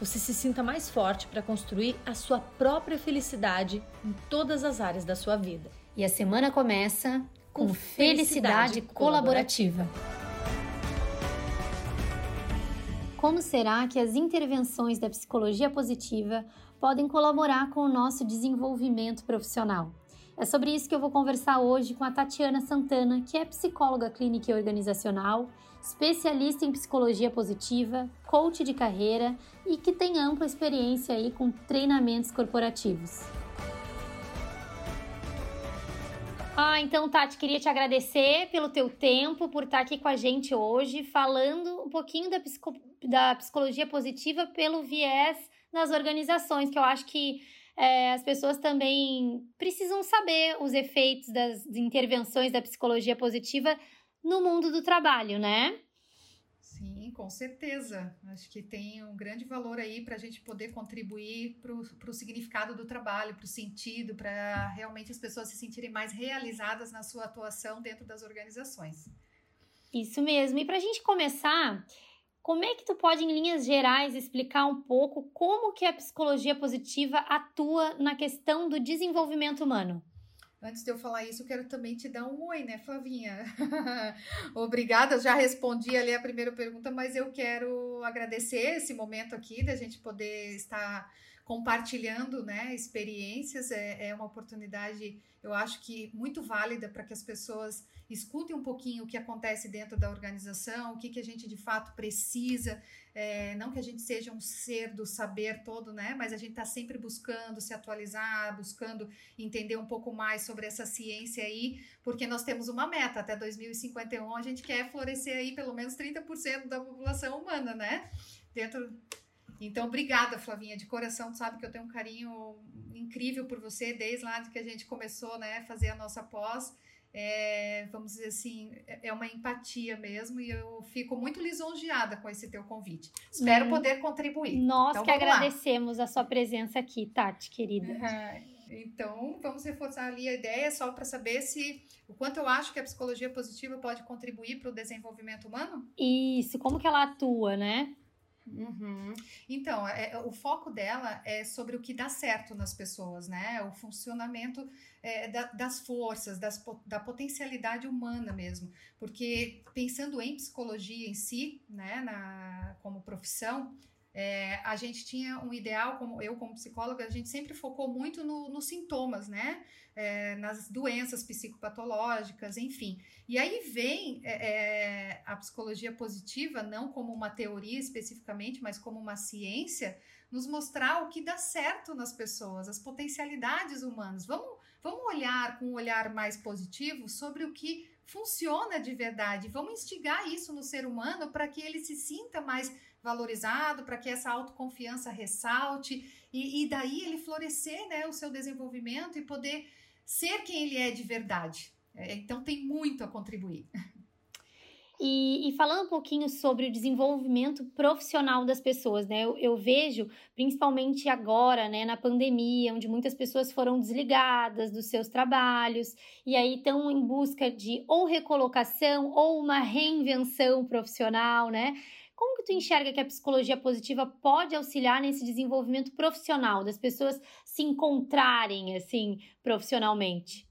você se sinta mais forte para construir a sua própria felicidade em todas as áreas da sua vida. E a semana começa com, com felicidade, felicidade colaborativa. Como será que as intervenções da psicologia positiva podem colaborar com o nosso desenvolvimento profissional? É sobre isso que eu vou conversar hoje com a Tatiana Santana, que é psicóloga clínica e organizacional, especialista em psicologia positiva, coach de carreira e que tem ampla experiência aí com treinamentos corporativos. Ah, então, Tati, queria te agradecer pelo teu tempo, por estar aqui com a gente hoje, falando um pouquinho da, psico da psicologia positiva pelo viés das organizações, que eu acho que é, as pessoas também precisam saber os efeitos das intervenções da psicologia positiva no mundo do trabalho, né? Sim, com certeza. Acho que tem um grande valor aí para a gente poder contribuir para o significado do trabalho, para o sentido, para realmente as pessoas se sentirem mais realizadas na sua atuação dentro das organizações. Isso mesmo. E para a gente começar, como é que tu pode, em linhas gerais, explicar um pouco como que a psicologia positiva atua na questão do desenvolvimento humano? Antes de eu falar isso, eu quero também te dar um oi, né, Flavinha? Obrigada, já respondi ali a primeira pergunta, mas eu quero agradecer esse momento aqui da gente poder estar compartilhando né, experiências. É, é uma oportunidade, eu acho que muito válida para que as pessoas escutem um pouquinho o que acontece dentro da organização, o que, que a gente de fato precisa. É, não que a gente seja um ser do saber todo, né? Mas a gente está sempre buscando se atualizar, buscando entender um pouco mais sobre essa ciência aí, porque nós temos uma meta até 2051, a gente quer florescer aí pelo menos 30% da população humana, né? Dentro então, obrigada, Flavinha, de coração. Tu sabe que eu tenho um carinho incrível por você desde lá que a gente começou, né, a fazer a nossa pós é, vamos dizer assim, é, é uma empatia mesmo e eu fico muito lisonjeada com esse teu convite. Espero hum. poder contribuir. Nós então, que agradecemos lá. a sua presença aqui, Tati, querida. então, vamos reforçar ali a ideia só para saber se o quanto eu acho que a psicologia positiva pode contribuir para o desenvolvimento humano. Isso, como que ela atua, né? Uhum. Então, é, o foco dela é sobre o que dá certo nas pessoas, né? O funcionamento é, da, das forças, das, da potencialidade humana mesmo. Porque pensando em psicologia em si, né, na, como profissão, é, a gente tinha um ideal, como eu como psicóloga, a gente sempre focou muito no, nos sintomas, né? É, nas doenças psicopatológicas, enfim. E aí vem é, é, a psicologia positiva, não como uma teoria especificamente, mas como uma ciência, nos mostrar o que dá certo nas pessoas, as potencialidades humanas. Vamos, vamos olhar com um olhar mais positivo sobre o que funciona de verdade. Vamos instigar isso no ser humano para que ele se sinta mais valorizado, para que essa autoconfiança ressalte e, e daí ele florescer né, o seu desenvolvimento e poder ser quem ele é de verdade. É, então tem muito a contribuir. E, e, falando um pouquinho sobre o desenvolvimento profissional das pessoas, né? Eu, eu, vejo, principalmente agora, né, na pandemia, onde muitas pessoas foram desligadas dos seus trabalhos e aí estão em busca de ou recolocação ou uma reinvenção profissional, né? Como que tu enxerga que a psicologia positiva pode auxiliar nesse desenvolvimento profissional, das pessoas se encontrarem, assim, profissionalmente?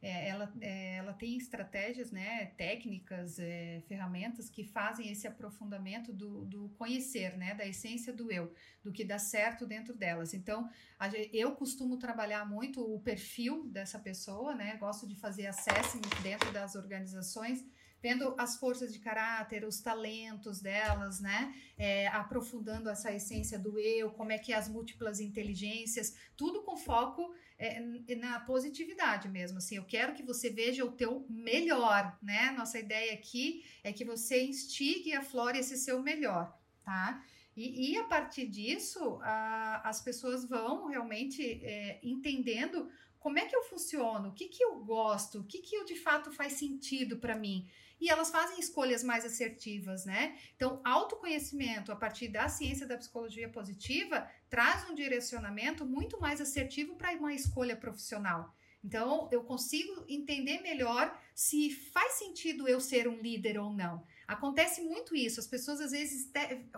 É, ela, é, ela tem estratégias, né, técnicas, é, ferramentas que fazem esse aprofundamento do, do conhecer, né, da essência do eu, do que dá certo dentro delas. Então, a, eu costumo trabalhar muito o perfil dessa pessoa, né, gosto de fazer assessment dentro das organizações vendo as forças de caráter, os talentos delas, né? É, aprofundando essa essência do eu, como é que é as múltiplas inteligências, tudo com foco é, na positividade mesmo. Assim, eu quero que você veja o teu melhor, né? Nossa ideia aqui é que você instigue e aflore esse seu melhor, tá? E, e a partir disso, a, as pessoas vão realmente é, entendendo como é que eu funciono, o que, que eu gosto, o que, que eu, de fato faz sentido para mim. E elas fazem escolhas mais assertivas, né? Então, autoconhecimento a partir da ciência da psicologia positiva traz um direcionamento muito mais assertivo para uma escolha profissional. Então, eu consigo entender melhor se faz sentido eu ser um líder ou não. Acontece muito isso. As pessoas às vezes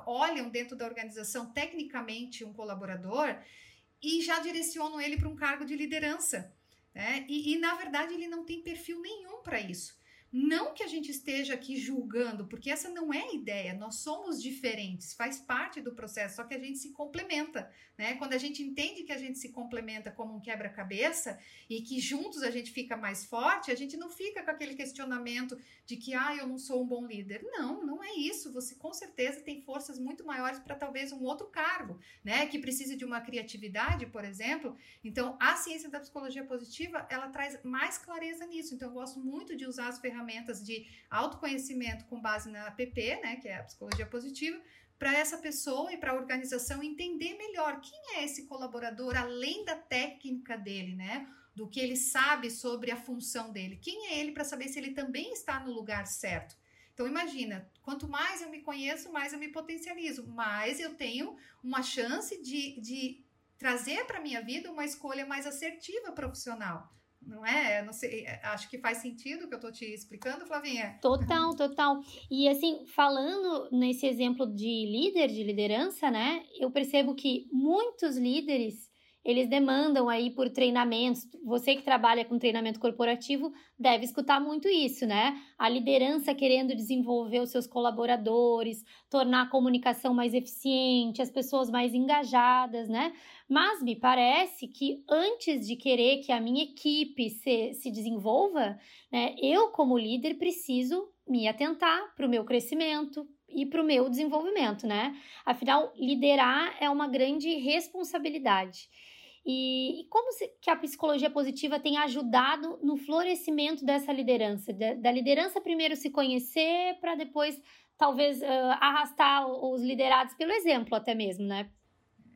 olham dentro da organização tecnicamente um colaborador e já direcionam ele para um cargo de liderança. Né? E, e, na verdade, ele não tem perfil nenhum para isso. Não que a gente esteja aqui julgando, porque essa não é a ideia. Nós somos diferentes, faz parte do processo, só que a gente se complementa, né? Quando a gente entende que a gente se complementa como um quebra-cabeça e que juntos a gente fica mais forte, a gente não fica com aquele questionamento de que, ah, eu não sou um bom líder. Não, não é isso. Você com certeza tem forças muito maiores para talvez um outro cargo, né? Que precise de uma criatividade, por exemplo. Então, a ciência da psicologia positiva, ela traz mais clareza nisso. Então, eu gosto muito de usar as ferramentas ferramentas de autoconhecimento com base na APP, né, que é a psicologia positiva, para essa pessoa e para a organização entender melhor quem é esse colaborador além da técnica dele, né? Do que ele sabe sobre a função dele. Quem é ele para saber se ele também está no lugar certo? Então imagina, quanto mais eu me conheço, mais eu me potencializo, mais eu tenho uma chance de, de trazer para minha vida uma escolha mais assertiva profissional não é? Não sei, é, acho que faz sentido o que eu estou te explicando, Flavinha. Total, total. E assim, falando nesse exemplo de líder, de liderança, né? Eu percebo que muitos líderes eles demandam aí por treinamentos. Você que trabalha com treinamento corporativo deve escutar muito isso, né? A liderança querendo desenvolver os seus colaboradores, tornar a comunicação mais eficiente, as pessoas mais engajadas, né? Mas me parece que antes de querer que a minha equipe se, se desenvolva, né, eu, como líder, preciso me atentar para o meu crescimento, e para o meu desenvolvimento, né? Afinal, liderar é uma grande responsabilidade. E, e como se, que a psicologia positiva tem ajudado no florescimento dessa liderança? Da, da liderança primeiro se conhecer para depois talvez uh, arrastar os liderados pelo exemplo até mesmo, né?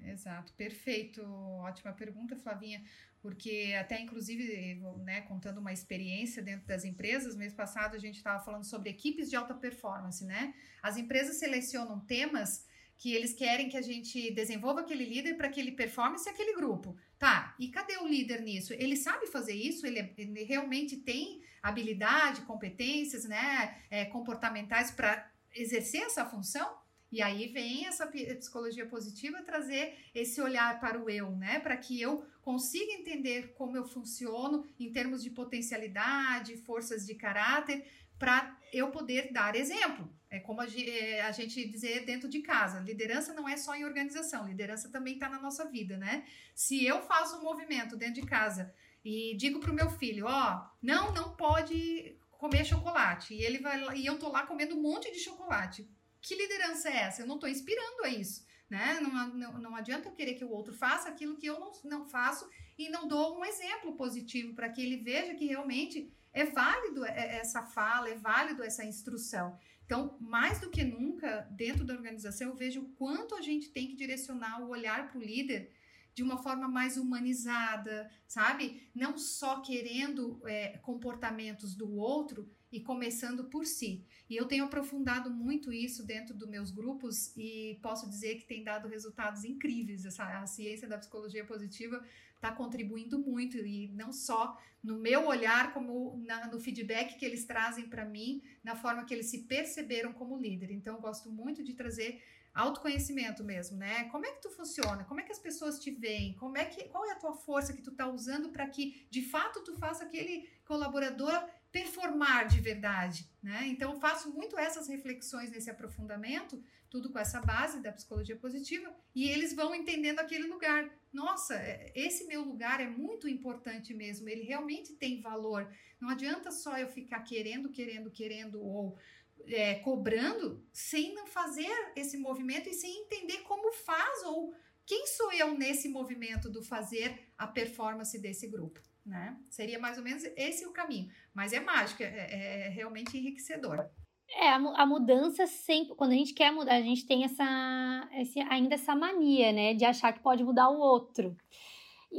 Exato, perfeito. Ótima pergunta, Flavinha, porque até inclusive, né, contando uma experiência dentro das empresas, mês passado a gente estava falando sobre equipes de alta performance, né? As empresas selecionam temas que eles querem que a gente desenvolva aquele líder para que ele performance aquele grupo. Tá, e cadê o líder nisso? Ele sabe fazer isso? Ele, ele realmente tem habilidade, competências, né, é, comportamentais para exercer essa função? E aí vem essa psicologia positiva trazer esse olhar para o eu, né? Para que eu consiga entender como eu funciono em termos de potencialidade, forças de caráter, para eu poder dar exemplo. É como a, é, a, gente dizer dentro de casa: liderança não é só em organização, liderança também está na nossa vida, né? Se eu faço um movimento dentro de casa e digo para o meu filho: ó, oh, não, não pode comer chocolate, e ele vai e eu tô lá comendo um monte de chocolate. Que liderança é essa? Eu não estou inspirando a isso. Né? Não, não, não adianta eu querer que o outro faça aquilo que eu não, não faço e não dou um exemplo positivo para que ele veja que realmente é válido essa fala, é válido essa instrução. Então, mais do que nunca, dentro da organização, eu vejo o quanto a gente tem que direcionar o olhar para o líder de uma forma mais humanizada, sabe? Não só querendo é, comportamentos do outro e começando por si. E eu tenho aprofundado muito isso dentro dos meus grupos e posso dizer que tem dado resultados incríveis. Essa, a ciência da psicologia positiva está contribuindo muito e não só no meu olhar, como na, no feedback que eles trazem para mim, na forma que eles se perceberam como líder. Então, eu gosto muito de trazer autoconhecimento mesmo, né? Como é que tu funciona? Como é que as pessoas te veem? Como é que qual é a tua força que tu tá usando para que de fato tu faça aquele colaborador performar de verdade, né? Então faço muito essas reflexões nesse aprofundamento, tudo com essa base da psicologia positiva, e eles vão entendendo aquele lugar. Nossa, é, esse meu lugar é muito importante mesmo, ele realmente tem valor. Não adianta só eu ficar querendo, querendo, querendo ou é, cobrando sem não fazer esse movimento e sem entender como faz ou quem sou eu nesse movimento do fazer a performance desse grupo né? Seria mais ou menos esse o caminho. Mas é mágico, é, é, é realmente enriquecedor. É, a, a, mudança sempre, quando a gente quer mudar, a gente tem essa, esse, ainda essa mania, né, de achar que pode mudar o outro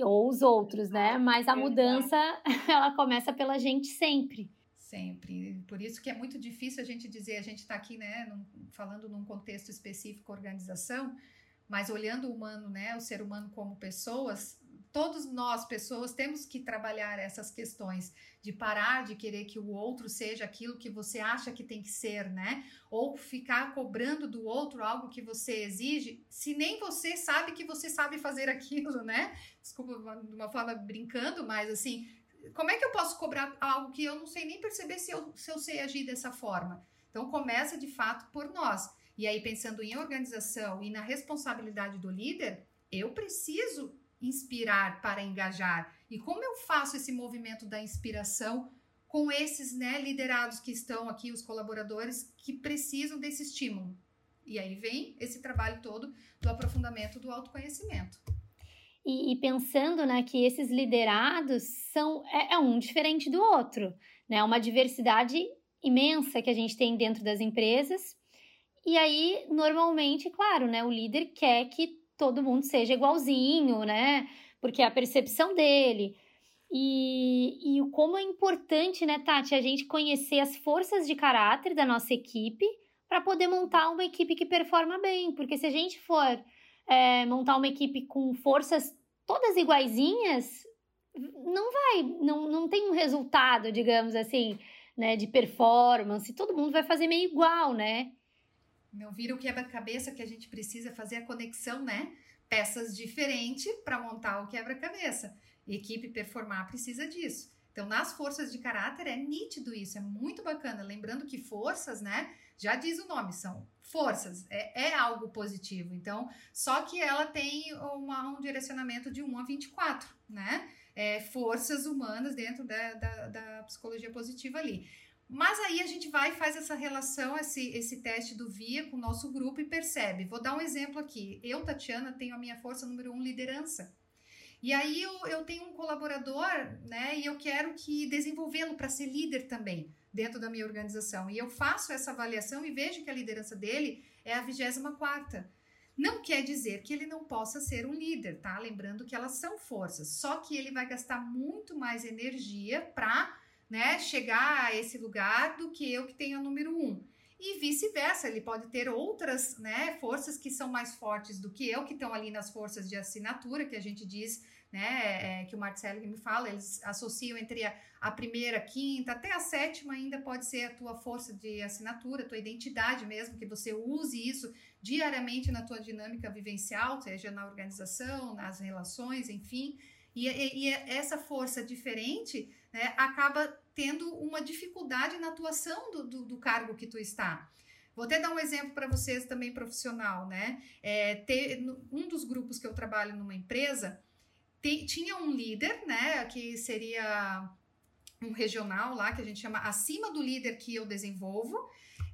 ou os outros, né? Mas a mudança, ela começa pela gente sempre. Sempre. Por isso que é muito difícil a gente dizer, a gente está aqui, né, num, falando num contexto específico, organização, mas olhando o humano, né, o ser humano como pessoas, todos nós, pessoas, temos que trabalhar essas questões de parar de querer que o outro seja aquilo que você acha que tem que ser, né? Ou ficar cobrando do outro algo que você exige, se nem você sabe que você sabe fazer aquilo, né? Desculpa, de uma forma brincando, mas assim, como é que eu posso cobrar algo que eu não sei nem perceber se eu, se eu sei agir dessa forma? Então, começa de fato por nós. E aí, pensando em organização e na responsabilidade do líder, eu preciso inspirar para engajar? E como eu faço esse movimento da inspiração com esses né, liderados que estão aqui, os colaboradores, que precisam desse estímulo? E aí vem esse trabalho todo do aprofundamento do autoconhecimento. E, e pensando né, que esses liderados são é, é um diferente do outro, né? Uma diversidade imensa que a gente tem dentro das empresas. E aí, normalmente, claro, né, o líder quer que todo mundo seja igualzinho, né? Porque é a percepção dele. E, e como é importante, né, Tati, a gente conhecer as forças de caráter da nossa equipe para poder montar uma equipe que performa bem. Porque se a gente for é, montar uma equipe com forças todas iguaizinhas, não vai, não, não tem um resultado, digamos assim, né, de performance. Todo mundo vai fazer meio igual, né? Não vira o quebra-cabeça que a gente precisa fazer a conexão, né? Peças diferentes para montar o quebra-cabeça. Equipe performar precisa disso. Então, nas forças de caráter é nítido isso, é muito bacana. Lembrando que forças, né? Já diz o nome, são forças, é, é algo positivo. Então, só que ela tem uma, um direcionamento de 1 a 24, né? É, forças humanas dentro da, da, da psicologia positiva ali. Mas aí a gente vai e faz essa relação, esse, esse teste do VIA com o nosso grupo e percebe. Vou dar um exemplo aqui. Eu, Tatiana, tenho a minha força número um, liderança. E aí eu, eu tenho um colaborador, né? E eu quero que desenvolvê-lo para ser líder também dentro da minha organização. E eu faço essa avaliação e vejo que a liderança dele é a 24 Não quer dizer que ele não possa ser um líder, tá? Lembrando que elas são forças. Só que ele vai gastar muito mais energia para né, chegar a esse lugar do que eu que tenho o número um. E vice-versa, ele pode ter outras né, forças que são mais fortes do que eu, que estão ali nas forças de assinatura, que a gente diz, né, é, que o Marcelo me fala, eles associam entre a, a, primeira, a quinta, até a sétima ainda pode ser a tua força de assinatura, a tua identidade mesmo, que você use isso diariamente na tua dinâmica vivencial, seja na organização, nas relações, enfim. E, e, e essa força diferente né, acaba tendo uma dificuldade na atuação do, do, do cargo que tu está. Vou até dar um exemplo para vocês também profissional, né? É, ter, um dos grupos que eu trabalho numa empresa tinha um líder, né? Que seria um regional lá, que a gente chama acima do líder que eu desenvolvo.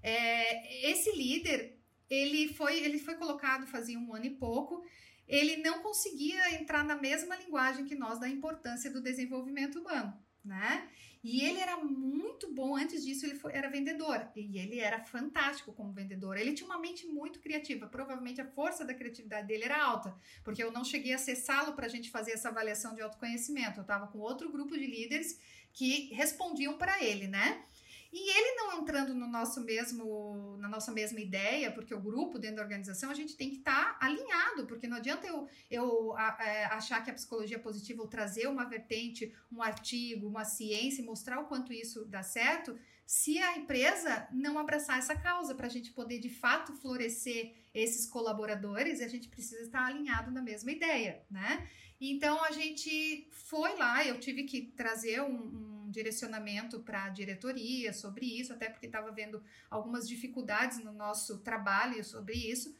É, esse líder, ele foi, ele foi colocado fazia um ano e pouco. Ele não conseguia entrar na mesma linguagem que nós da importância do desenvolvimento humano né? E ele era muito bom, antes disso ele foi, era vendedor, e ele era fantástico como vendedor. Ele tinha uma mente muito criativa, provavelmente a força da criatividade dele era alta, porque eu não cheguei a acessá-lo para a gente fazer essa avaliação de autoconhecimento. Eu estava com outro grupo de líderes que respondiam para ele, né? E ele não entrando no nosso mesmo, na nossa mesma ideia, porque o grupo dentro da organização a gente tem que estar tá alinhado, porque não adianta eu, eu a, a, é, achar que a psicologia positiva ou trazer uma vertente, um artigo, uma ciência mostrar o quanto isso dá certo, se a empresa não abraçar essa causa para a gente poder de fato florescer esses colaboradores, a gente precisa estar alinhado na mesma ideia, né? Então a gente foi lá, eu tive que trazer um, um direcionamento para a diretoria sobre isso, até porque estava vendo algumas dificuldades no nosso trabalho sobre isso,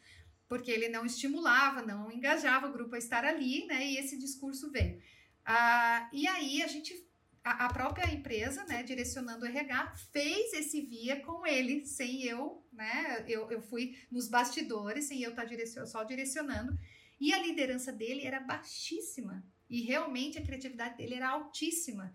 porque ele não estimulava, não engajava o grupo a estar ali, né? E esse discurso veio. Ah, e aí a gente, a, a, própria empresa, né, direcionando o RH, fez esse via com ele, sem eu, né? Eu, eu fui nos bastidores, sem eu estar tá direcion, só direcionando. E a liderança dele era baixíssima. E realmente a criatividade dele era altíssima.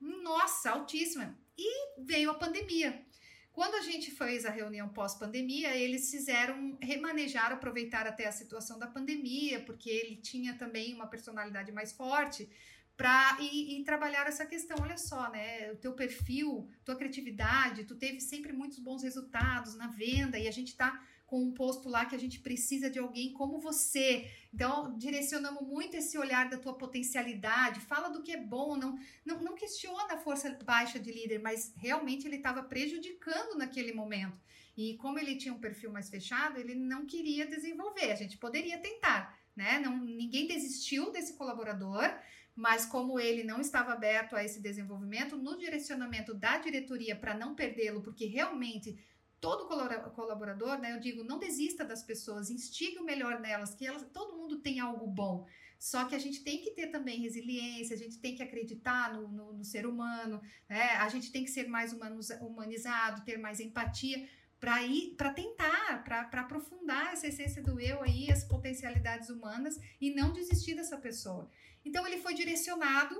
Nossa, altíssima. E veio a pandemia. Quando a gente fez a reunião pós-pandemia, eles fizeram remanejar, aproveitar até a situação da pandemia, porque ele tinha também uma personalidade mais forte para e, e, trabalhar essa questão. Olha só, né? O teu perfil, tua criatividade, tu teve sempre muitos bons resultados na venda e a gente está com um posto lá que a gente precisa de alguém como você. Então, direcionamos muito esse olhar da tua potencialidade, fala do que é bom, não, não, não questiona a força baixa de líder, mas realmente ele estava prejudicando naquele momento. E como ele tinha um perfil mais fechado, ele não queria desenvolver. A gente poderia tentar, né? Não, ninguém desistiu desse colaborador, mas como ele não estava aberto a esse desenvolvimento, no direcionamento da diretoria para não perdê-lo, porque realmente todo colaborador, né, eu digo, não desista das pessoas, instigue o melhor nelas, que elas, todo mundo tem algo bom. Só que a gente tem que ter também resiliência, a gente tem que acreditar no, no, no ser humano, né? a gente tem que ser mais humanizado, ter mais empatia para ir para tentar, para aprofundar essa essência do eu aí, as potencialidades humanas e não desistir dessa pessoa. Então ele foi direcionado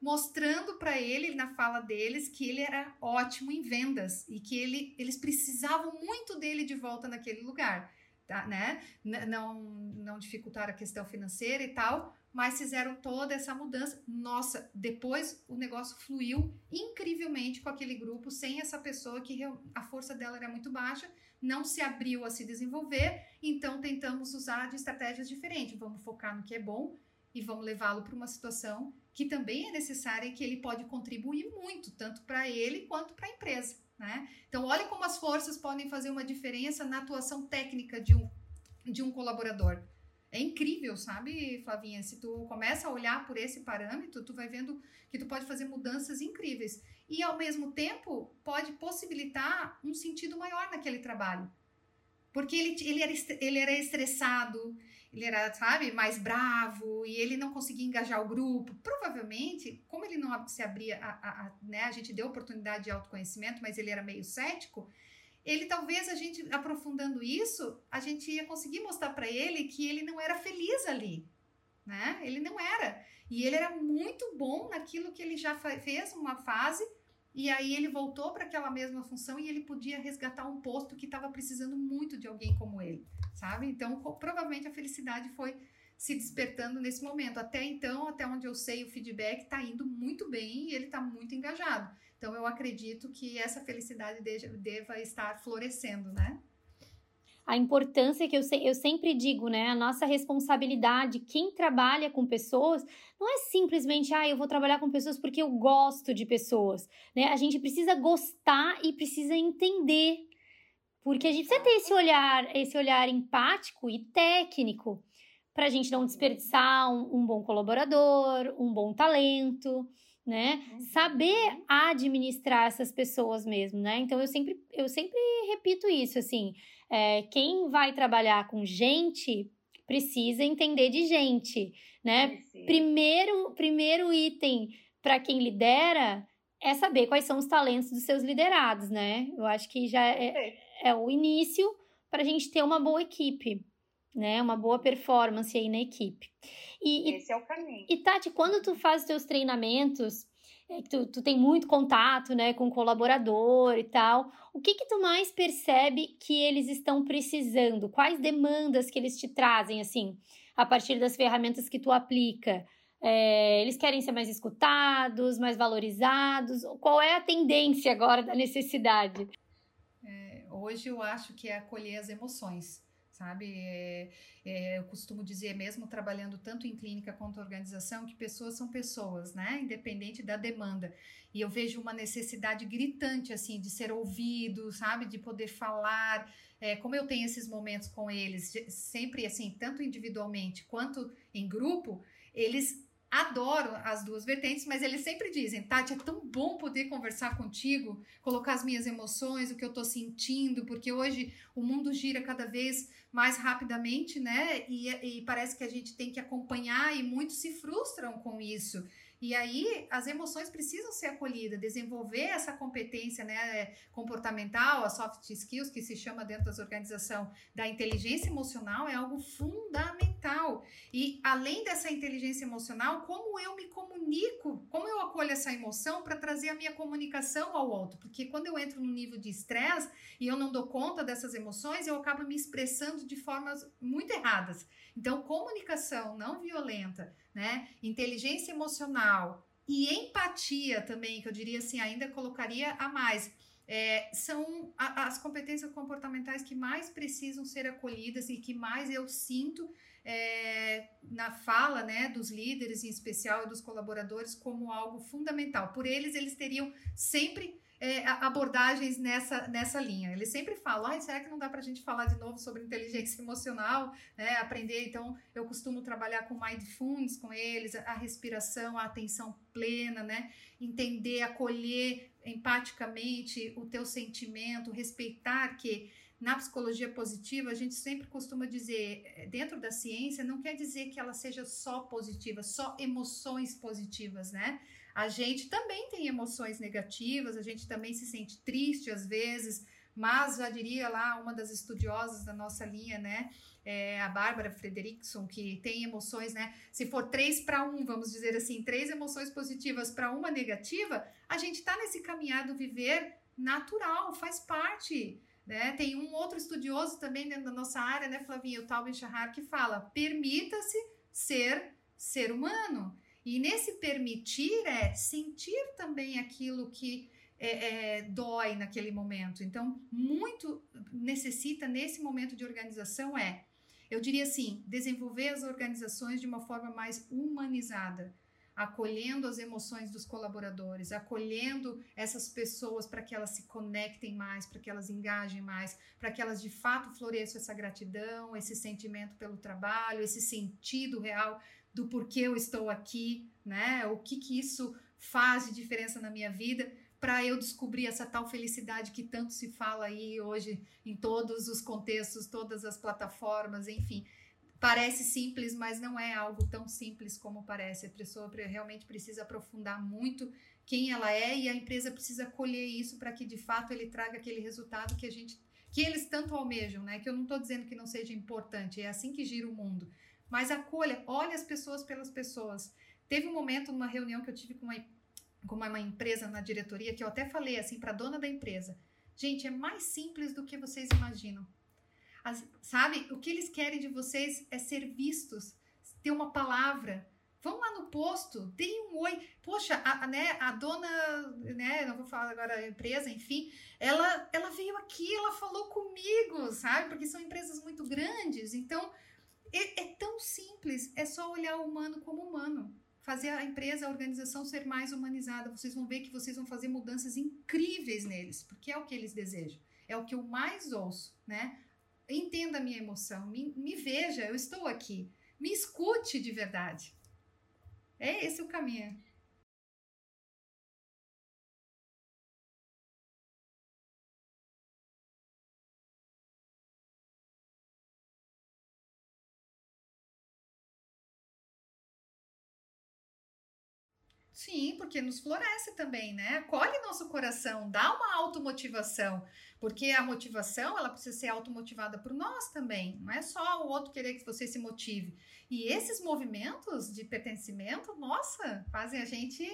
mostrando para ele na fala deles que ele era ótimo em vendas e que ele, eles precisavam muito dele de volta naquele lugar, tá, né? Não não dificultaram a questão financeira e tal, mas fizeram toda essa mudança. Nossa, depois o negócio fluiu incrivelmente com aquele grupo, sem essa pessoa que a força dela era muito baixa, não se abriu a se desenvolver, então tentamos usar de estratégias diferentes. Vamos focar no que é bom e vamos levá-lo para uma situação que também é necessária e que ele pode contribuir muito, tanto para ele quanto para a empresa. Né? Então, olha como as forças podem fazer uma diferença na atuação técnica de um, de um colaborador. É incrível, sabe, Flavinha? Se tu começa a olhar por esse parâmetro, tu vai vendo que tu pode fazer mudanças incríveis. E, ao mesmo tempo, pode possibilitar um sentido maior naquele trabalho. Porque ele, ele, era, ele era estressado, ele era, sabe, mais bravo e ele não conseguia engajar o grupo. Provavelmente, como ele não se abria, a, a, a, né, a gente deu oportunidade de autoconhecimento, mas ele era meio cético, ele talvez a gente aprofundando isso, a gente ia conseguir mostrar para ele que ele não era feliz ali, né? Ele não era. E ele era muito bom naquilo que ele já fez uma fase e aí ele voltou para aquela mesma função e ele podia resgatar um posto que estava precisando muito de alguém como ele, sabe? Então, provavelmente a felicidade foi se despertando nesse momento. Até então, até onde eu sei, o feedback está indo muito bem e ele está muito engajado. Então, eu acredito que essa felicidade deva estar florescendo, né? A importância que eu, eu sempre digo, né? A nossa responsabilidade, quem trabalha com pessoas, não é simplesmente, ah, eu vou trabalhar com pessoas porque eu gosto de pessoas, né? A gente precisa gostar e precisa entender. Porque a gente precisa ter esse olhar, esse olhar empático e técnico para a gente não desperdiçar um, um bom colaborador, um bom talento, né? Uhum. Saber administrar essas pessoas mesmo, né? Então eu sempre, eu sempre repito isso, assim, é, quem vai trabalhar com gente precisa entender de gente, né? Primeiro, primeiro item para quem lidera é saber quais são os talentos dos seus liderados, né? Eu acho que já é, é o início para a gente ter uma boa equipe, né? Uma boa performance aí na equipe. E, Esse é o caminho. E Tati, quando tu faz os teus treinamentos, é, tu, tu tem muito contato, né, com o colaborador e tal, o que que tu mais percebe que eles estão precisando? Quais demandas que eles te trazem, assim, a partir das ferramentas que tu aplica? É, eles querem ser mais escutados, mais valorizados? Qual é a tendência agora da necessidade? É, hoje eu acho que é acolher as emoções sabe? É, é, eu costumo dizer, mesmo trabalhando tanto em clínica quanto organização, que pessoas são pessoas, né? Independente da demanda. E eu vejo uma necessidade gritante, assim, de ser ouvido, sabe? De poder falar. É, como eu tenho esses momentos com eles, sempre assim, tanto individualmente quanto em grupo, eles adoro as duas vertentes, mas eles sempre dizem, Tati, é tão bom poder conversar contigo, colocar as minhas emoções, o que eu tô sentindo, porque hoje o mundo gira cada vez mais rapidamente, né? E, e parece que a gente tem que acompanhar e muitos se frustram com isso. E aí as emoções precisam ser acolhidas, desenvolver essa competência né, comportamental, a soft skills, que se chama dentro das organizações da inteligência emocional, é algo fundamental. E além dessa inteligência emocional, como eu me comunico como eu acolho essa emoção para trazer a minha comunicação ao outro? Porque quando eu entro no nível de estresse e eu não dou conta dessas emoções, eu acabo me expressando de formas muito erradas. Então, comunicação não violenta, né? Inteligência emocional e empatia também, que eu diria assim, ainda colocaria a mais. É, são a, as competências comportamentais que mais precisam ser acolhidas e que mais eu sinto é, na fala né, dos líderes, em especial, e dos colaboradores, como algo fundamental. Por eles, eles teriam sempre é, abordagens nessa, nessa linha. Eles sempre falam, ah, será que não dá para a gente falar de novo sobre inteligência emocional, né? aprender? Então, eu costumo trabalhar com mindfulness com eles, a respiração, a atenção plena, né? entender, acolher empaticamente o teu sentimento, respeitar que na psicologia positiva, a gente sempre costuma dizer, eh, dentro da ciência, não quer dizer que ela seja só positiva, só emoções positivas, né? A gente também tem emoções negativas, a gente também se sente triste às vezes, mas já diria lá uma das estudiosas da nossa linha, né? É, a Bárbara Frederickson, que tem emoções, né? Se for três para um, vamos dizer assim, três emoções positivas para uma negativa, a gente está nesse caminhar do viver natural, faz parte. Né? Tem um outro estudioso também dentro da nossa área, né, Flavinha, o Tal Shahar, que fala: permita-se ser ser humano. E nesse permitir é sentir também aquilo que é, é, dói naquele momento. Então, muito necessita nesse momento de organização é, eu diria assim, desenvolver as organizações de uma forma mais humanizada acolhendo as emoções dos colaboradores, acolhendo essas pessoas para que elas se conectem mais, para que elas engajem mais, para que elas de fato floresçam essa gratidão, esse sentimento pelo trabalho, esse sentido real do porquê eu estou aqui, né? O que que isso faz de diferença na minha vida para eu descobrir essa tal felicidade que tanto se fala aí hoje em todos os contextos, todas as plataformas, enfim. Parece simples, mas não é algo tão simples como parece. A pessoa realmente precisa aprofundar muito quem ela é e a empresa precisa colher isso para que de fato ele traga aquele resultado que a gente que eles tanto almejam, né? Que eu não estou dizendo que não seja importante, é assim que gira o mundo. Mas acolha, olhe as pessoas pelas pessoas. Teve um momento numa reunião que eu tive com uma, com uma empresa na diretoria que eu até falei assim para a dona da empresa: gente, é mais simples do que vocês imaginam. As, sabe? O que eles querem de vocês é ser vistos, ter uma palavra. Vão lá no posto, deem um oi. Poxa, a, a, né, a dona, né, não vou falar agora a empresa, enfim, ela, ela veio aqui, ela falou comigo, sabe? Porque são empresas muito grandes, então é, é tão simples, é só olhar o humano como humano fazer a empresa, a organização ser mais humanizada. Vocês vão ver que vocês vão fazer mudanças incríveis neles, porque é o que eles desejam. É o que eu mais ouço, né? entenda a minha emoção, me, me veja, eu estou aqui, me escute de verdade. É esse o caminho. Sim, porque nos floresce também, né? Acolhe nosso coração, dá uma automotivação, porque a motivação ela precisa ser automotivada por nós também, não é só o outro querer que você se motive. E esses movimentos de pertencimento, nossa, fazem a gente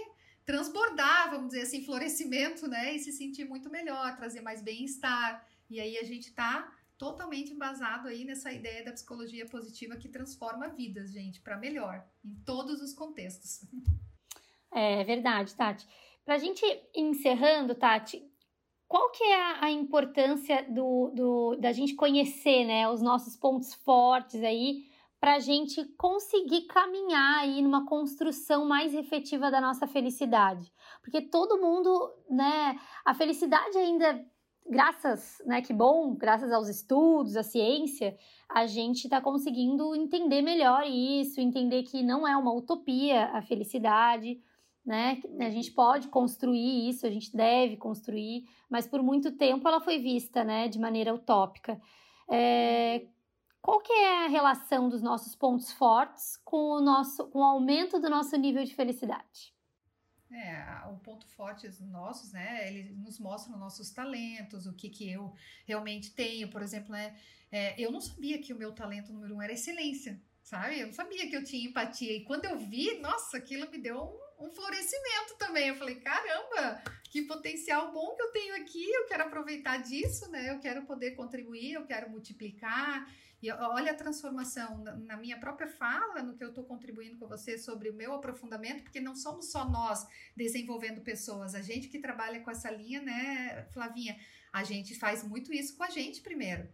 transbordar, vamos dizer assim, florescimento, né? E se sentir muito melhor, trazer mais bem-estar. E aí a gente tá totalmente embasado aí nessa ideia da psicologia positiva que transforma vidas, gente, para melhor, em todos os contextos. É verdade, Tati. Para a gente encerrando, Tati, qual que é a, a, importância do, do, da gente conhecer né, os nossos pontos fortes aí para a gente conseguir caminhar aí numa construção mais efetiva da nossa felicidade? Porque todo mundo, né, a felicidade ainda, graças, né, que bom, graças aos estudos, à ciência, a gente está conseguindo entender melhor isso, entender que não é uma utopia a felicidade, né? A gente pode construir isso, a gente deve construir, mas por muito tempo ela foi vista, né, de maneira utópica. É, qual que é a relação dos nossos pontos fortes com o nosso, com o aumento do nosso nível de felicidade? É, o ponto forte nossos, né? Eles nos mostram nossos talentos, o que que eu realmente tenho, por exemplo, né? É, eu não sabia que o meu talento número um era excelência. sabe? Eu não sabia que eu tinha empatia. E quando eu vi, nossa, aquilo me deu um, um florescimento também. Eu falei, caramba, que potencial bom que eu tenho aqui. Eu quero aproveitar disso, né? Eu quero poder contribuir, eu quero multiplicar. E olha a transformação na minha própria fala, no que eu estou contribuindo com você sobre o meu aprofundamento, porque não somos só nós desenvolvendo pessoas, a gente que trabalha com essa linha, né, Flavinha? A gente faz muito isso com a gente primeiro.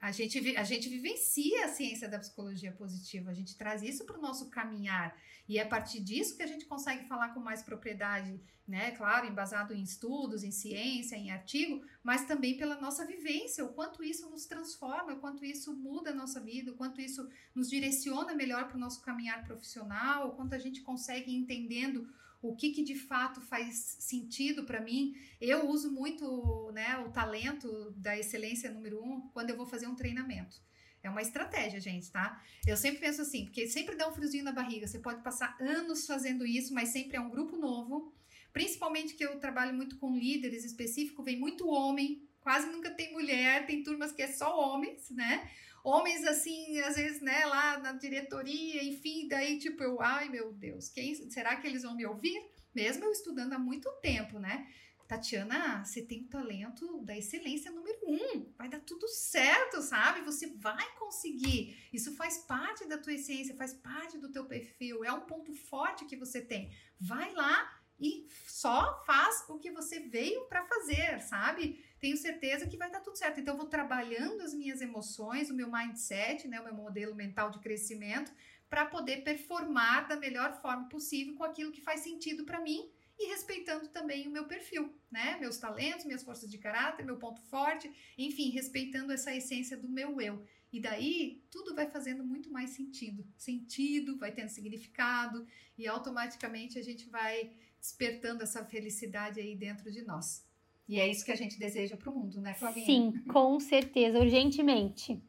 A gente, a gente vivencia a ciência da psicologia positiva, a gente traz isso para o nosso caminhar. E é a partir disso que a gente consegue falar com mais propriedade, né? Claro, embasado em estudos, em ciência, em artigo, mas também pela nossa vivência, o quanto isso nos transforma, o quanto isso muda a nossa vida, o quanto isso nos direciona melhor para o nosso caminhar profissional, o quanto a gente consegue entendendo o que, que de fato faz sentido para mim. Eu uso muito né, o talento da excelência número um quando eu vou fazer um treinamento. É uma estratégia, gente, tá? Eu sempre penso assim, porque sempre dá um friozinho na barriga. Você pode passar anos fazendo isso, mas sempre é um grupo novo. Principalmente que eu trabalho muito com líderes específicos, vem muito homem, quase nunca tem mulher, tem turmas que é só homens, né? Homens assim, às vezes, né, lá na diretoria, enfim, daí tipo eu, ai meu Deus, quem será que eles vão me ouvir? Mesmo eu estudando há muito tempo, né? Tatiana, você tem o talento da excelência número um. Vai dar tudo certo, sabe? Você vai conseguir. Isso faz parte da tua essência, faz parte do teu perfil. É um ponto forte que você tem. Vai lá e só faz o que você veio para fazer, sabe? Tenho certeza que vai dar tudo certo. Então, eu vou trabalhando as minhas emoções, o meu mindset, né, o meu modelo mental de crescimento, para poder performar da melhor forma possível com aquilo que faz sentido para mim e respeitando também o meu perfil, né? Meus talentos, minhas forças de caráter, meu ponto forte, enfim, respeitando essa essência do meu eu. E daí tudo vai fazendo muito mais sentido. Sentido, vai tendo significado e automaticamente a gente vai despertando essa felicidade aí dentro de nós. E é isso que a gente deseja para o mundo, né, Flavinha? Sim, com certeza, urgentemente.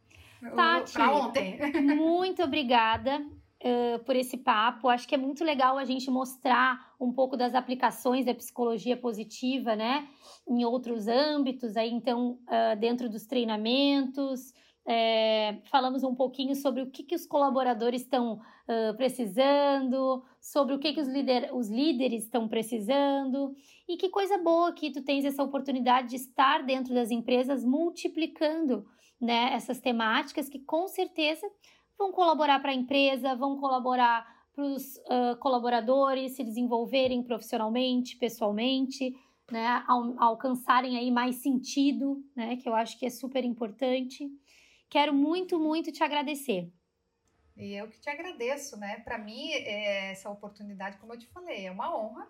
Tati, para ontem. muito obrigada uh, por esse papo. Acho que é muito legal a gente mostrar um pouco das aplicações da psicologia positiva, né? Em outros âmbitos, aí então, uh, dentro dos treinamentos. É, falamos um pouquinho sobre o que, que os colaboradores estão uh, precisando, sobre o que, que os, líder, os líderes estão precisando. E que coisa boa que tu tens essa oportunidade de estar dentro das empresas multiplicando né, essas temáticas que com certeza vão colaborar para a empresa, vão colaborar para os uh, colaboradores se desenvolverem profissionalmente, pessoalmente, né, al alcançarem aí mais sentido, né, que eu acho que é super importante. Quero muito, muito te agradecer. E eu que te agradeço, né? Para mim, é, essa oportunidade, como eu te falei, é uma honra.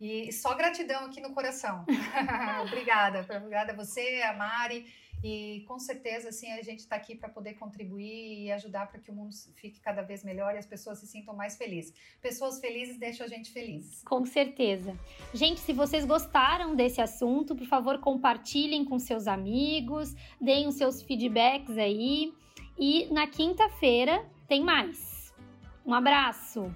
E só gratidão aqui no coração. obrigada. Obrigada a você, a Mari. E com certeza, assim, a gente está aqui para poder contribuir e ajudar para que o mundo fique cada vez melhor e as pessoas se sintam mais felizes. Pessoas felizes deixam a gente feliz. Com certeza. Gente, se vocês gostaram desse assunto, por favor, compartilhem com seus amigos, deem os seus feedbacks aí. E na quinta-feira tem mais. Um abraço!